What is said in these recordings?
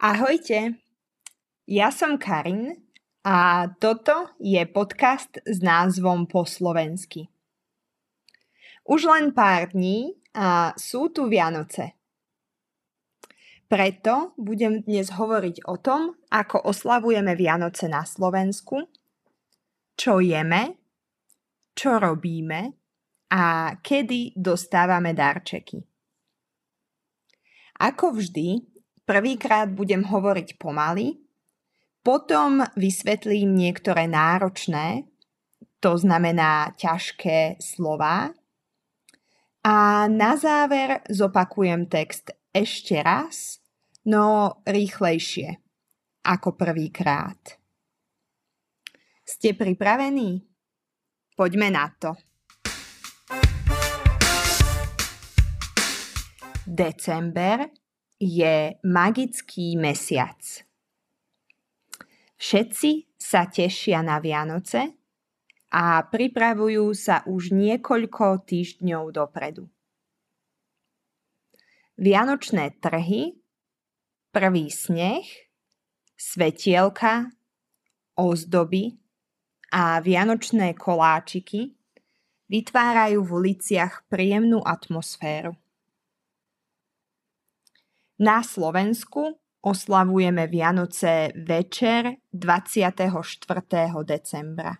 Ahojte, ja som Karin a toto je podcast s názvom Po slovensky. Už len pár dní a sú tu Vianoce. Preto budem dnes hovoriť o tom, ako oslavujeme Vianoce na Slovensku, čo jeme, čo robíme a kedy dostávame darčeky. Ako vždy, Prvýkrát budem hovoriť pomaly, potom vysvetlím niektoré náročné, to znamená ťažké slova. A na záver zopakujem text ešte raz, no rýchlejšie ako prvýkrát. Ste pripravení? Poďme na to. December je magický mesiac. Všetci sa tešia na Vianoce a pripravujú sa už niekoľko týždňov dopredu. Vianočné trhy, prvý sneh, svetielka, ozdoby a vianočné koláčiky vytvárajú v uliciach príjemnú atmosféru. Na Slovensku oslavujeme Vianoce večer 24. decembra.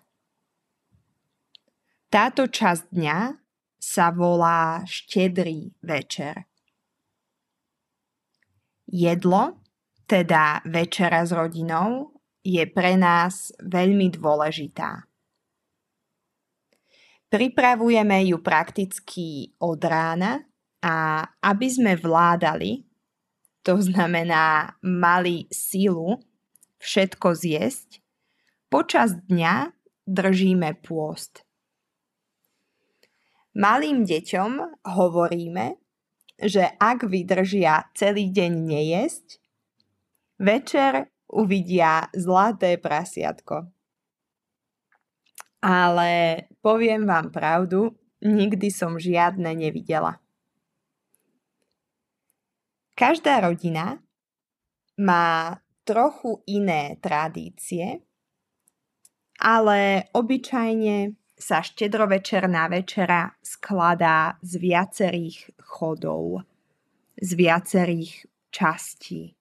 Táto časť dňa sa volá štedrý večer. Jedlo, teda večera s rodinou, je pre nás veľmi dôležitá. Pripravujeme ju prakticky od rána a aby sme vládali to znamená mali sílu všetko zjesť, počas dňa držíme pôst. Malým deťom hovoríme, že ak vydržia celý deň nejesť, večer uvidia zlaté prasiatko. Ale poviem vám pravdu, nikdy som žiadne nevidela. Každá rodina má trochu iné tradície, ale obyčajne sa štedrovečerná večera skladá z viacerých chodov, z viacerých častí.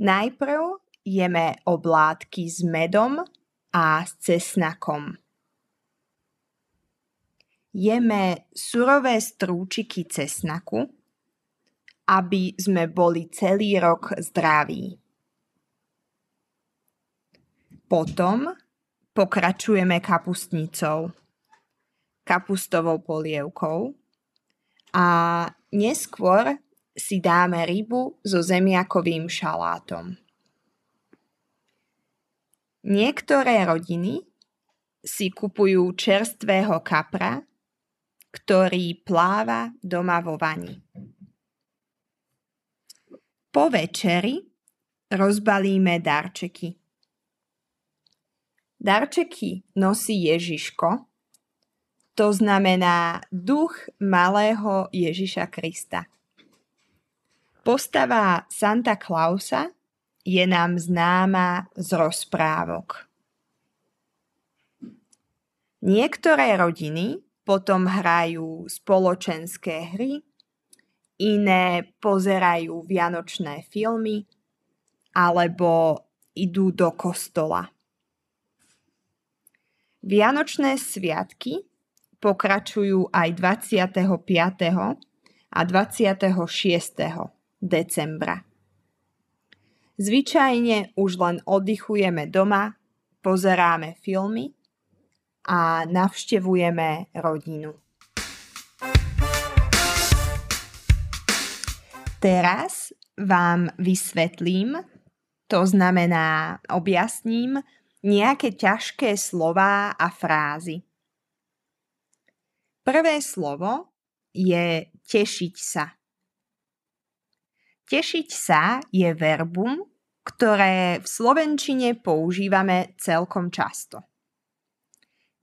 Najprv jeme oblátky s medom a s cesnakom. Jeme surové strúčiky cesnaku, aby sme boli celý rok zdraví. Potom pokračujeme kapustnicou, kapustovou polievkou a neskôr si dáme rybu so zemiakovým šalátom. Niektoré rodiny si kupujú čerstvého kapra, ktorý pláva doma vo vani. Po večeri rozbalíme darčeky. Darčeky nosí Ježiško, to znamená duch malého Ježiša Krista. Postava Santa Clausa je nám známa z rozprávok. Niektoré rodiny potom hrajú spoločenské hry, iné pozerajú vianočné filmy alebo idú do kostola. Vianočné sviatky pokračujú aj 25. a 26. decembra. Zvyčajne už len oddychujeme doma, pozeráme filmy a navštevujeme rodinu. Teraz vám vysvetlím, to znamená objasním, nejaké ťažké slová a frázy. Prvé slovo je tešiť sa. Tešiť sa je verbum, ktoré v slovenčine používame celkom často.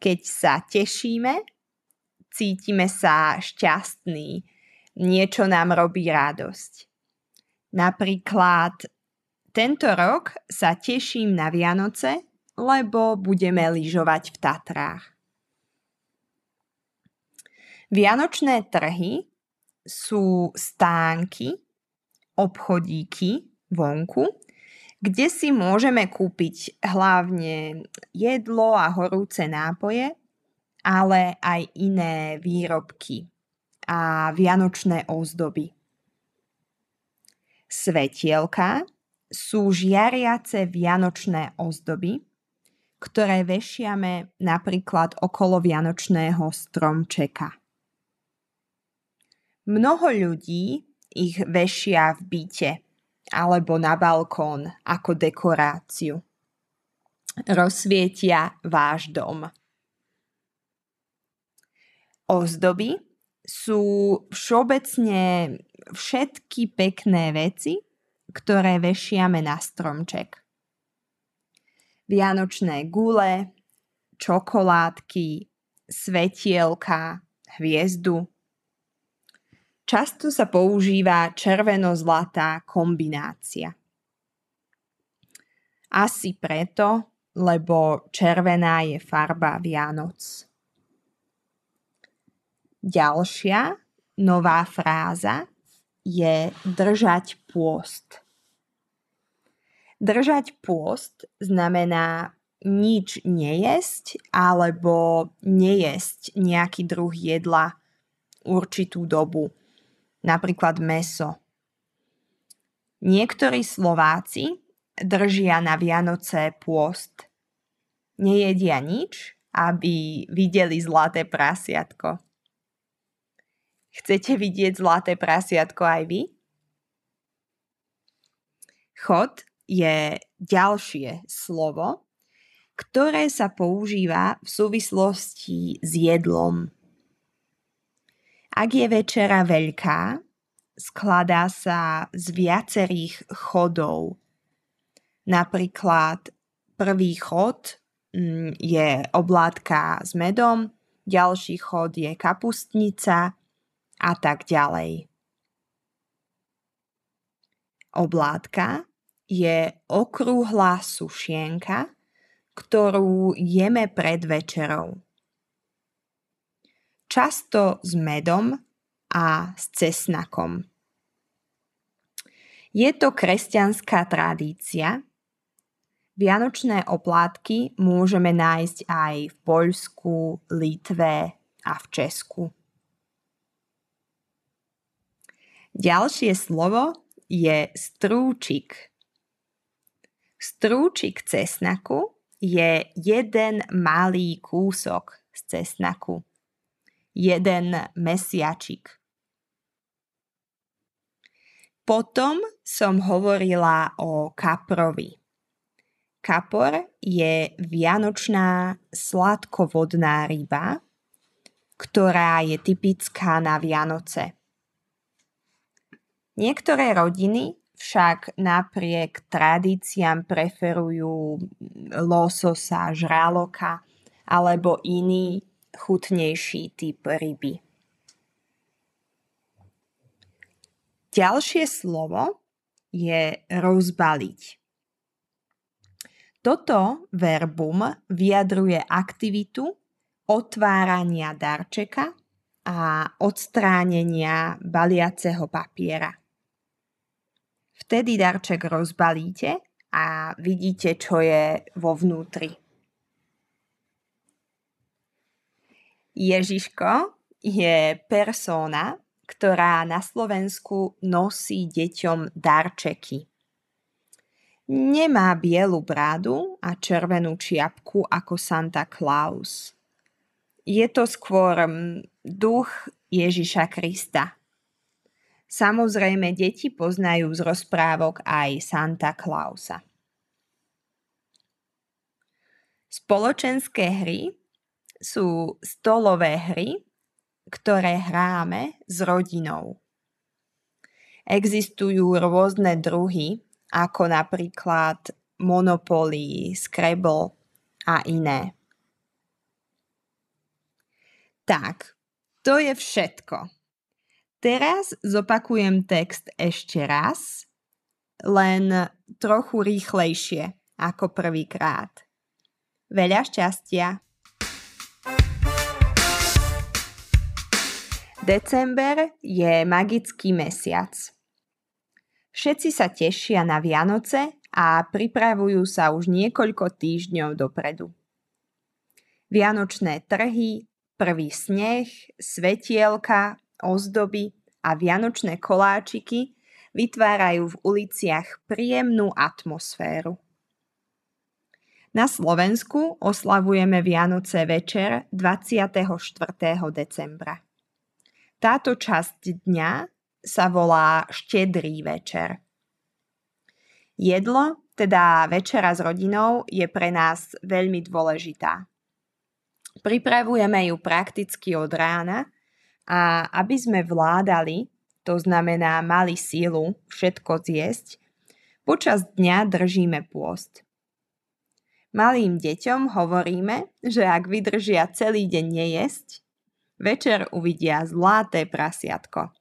Keď sa tešíme, cítime sa šťastný, niečo nám robí radosť. Napríklad tento rok sa teším na Vianoce, lebo budeme lyžovať v Tatrách. Vianočné trhy sú stánky, obchodíky vonku, kde si môžeme kúpiť hlavne jedlo a horúce nápoje, ale aj iné výrobky a vianočné ozdoby. Svetielka sú žiariace vianočné ozdoby, ktoré vešiame napríklad okolo vianočného stromčeka. Mnoho ľudí ich vešia v byte alebo na balkón ako dekoráciu. Rozsvietia váš dom. Ozdoby sú všeobecne všetky pekné veci, ktoré vešiame na stromček. Vianočné gule, čokoládky, svetielka, hviezdu, Často sa používa červeno-zlatá kombinácia. Asi preto, lebo červená je farba Vianoc. Ďalšia nová fráza je držať pôst. Držať pôst znamená nič nejesť alebo nejesť nejaký druh jedla určitú dobu napríklad meso. Niektorí Slováci držia na Vianoce pôst. Nejedia nič, aby videli zlaté prasiatko. Chcete vidieť zlaté prasiatko aj vy? Chod je ďalšie slovo, ktoré sa používa v súvislosti s jedlom. Ak je večera veľká, skladá sa z viacerých chodov. Napríklad prvý chod mm, je oblátka s medom, ďalší chod je kapustnica a tak ďalej. Oblátka je okrúhla sušienka, ktorú jeme pred večerou často s medom a s cesnakom. Je to kresťanská tradícia. Vianočné oplátky môžeme nájsť aj v Poľsku, Litve a v Česku. Ďalšie slovo je strúčik. Strúčik cesnaku je jeden malý kúsok z cesnaku jeden mesiačik. Potom som hovorila o kaprovi. Kapor je vianočná sladkovodná ryba, ktorá je typická na Vianoce. Niektoré rodiny však napriek tradíciám preferujú lososa, žraloka alebo iný chutnejší typ ryby. Ďalšie slovo je rozbaliť. Toto verbum vyjadruje aktivitu otvárania darčeka a odstránenia baliaceho papiera. Vtedy darček rozbalíte a vidíte, čo je vo vnútri. Ježiško je persona, ktorá na Slovensku nosí deťom darčeky. Nemá bielu brádu a červenú čiapku ako Santa Claus. Je to skôr mm, duch Ježiša Krista. Samozrejme, deti poznajú z rozprávok aj Santa Clausa. Spoločenské hry sú stolové hry, ktoré hráme s rodinou. Existujú rôzne druhy, ako napríklad Monopoly, Scrabble a iné. Tak, to je všetko. Teraz zopakujem text ešte raz len trochu rýchlejšie ako prvýkrát. Veľa šťastia! December je magický mesiac. Všetci sa tešia na Vianoce a pripravujú sa už niekoľko týždňov dopredu. Vianočné trhy, prvý sneh, svetielka, ozdoby a vianočné koláčiky vytvárajú v uliciach príjemnú atmosféru. Na Slovensku oslavujeme Vianoce večer 24. decembra. Táto časť dňa sa volá štedrý večer. Jedlo, teda večera s rodinou, je pre nás veľmi dôležitá. Pripravujeme ju prakticky od rána a aby sme vládali, to znamená mali sílu všetko zjesť, počas dňa držíme pôst. Malým deťom hovoríme, že ak vydržia celý deň nejesť, Večer uvidia zlaté prasiatko.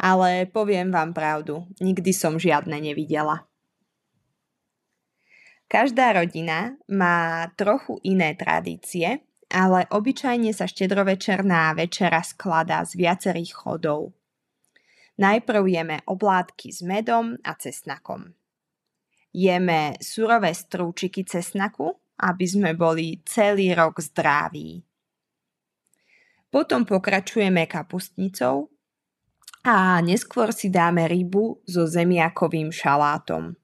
Ale poviem vám pravdu, nikdy som žiadne nevidela. Každá rodina má trochu iné tradície, ale obyčajne sa štedrovečerná večera skladá z viacerých chodov. Najprv jeme oblátky s medom a cesnakom. Jeme surové strúčiky cesnaku, aby sme boli celý rok zdraví. Potom pokračujeme kapustnicou a neskôr si dáme rybu so zemiakovým šalátom.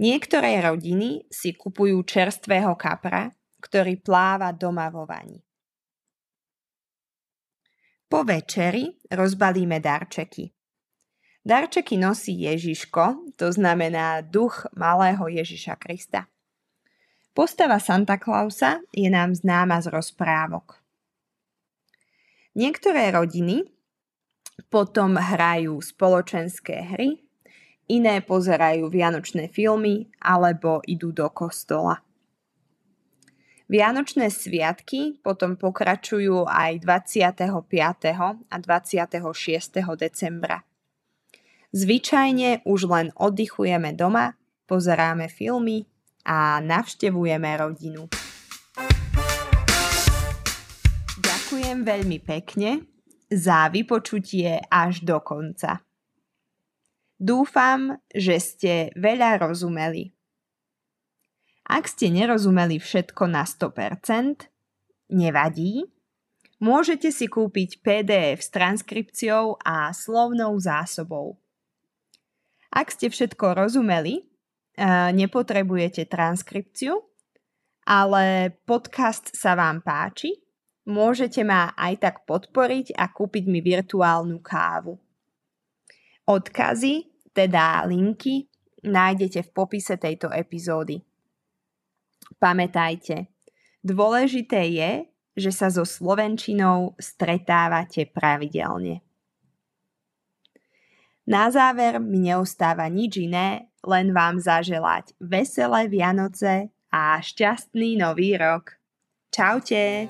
Niektoré rodiny si kupujú čerstvého kapra, ktorý pláva doma vo vani. Po večeri rozbalíme darčeky. Darčeky nosí Ježiško, to znamená duch malého Ježiša Krista. Postava Santa Clausa je nám známa z rozprávok. Niektoré rodiny potom hrajú spoločenské hry, iné pozerajú vianočné filmy alebo idú do kostola. Vianočné sviatky potom pokračujú aj 25. a 26. decembra. Zvyčajne už len oddychujeme doma, pozeráme filmy a navštevujeme rodinu. Ďakujem veľmi pekne za vypočutie až do konca. Dúfam, že ste veľa rozumeli. Ak ste nerozumeli všetko na 100%, nevadí. Môžete si kúpiť PDF s transkripciou a slovnou zásobou. Ak ste všetko rozumeli, nepotrebujete transkripciu, ale podcast sa vám páči, môžete ma aj tak podporiť a kúpiť mi virtuálnu kávu. Odkazy, teda linky, nájdete v popise tejto epizódy. Pamätajte, dôležité je, že sa so Slovenčinou stretávate pravidelne. Na záver mi neostáva nič iné, len vám zaželať veselé Vianoce a šťastný nový rok. Čaute!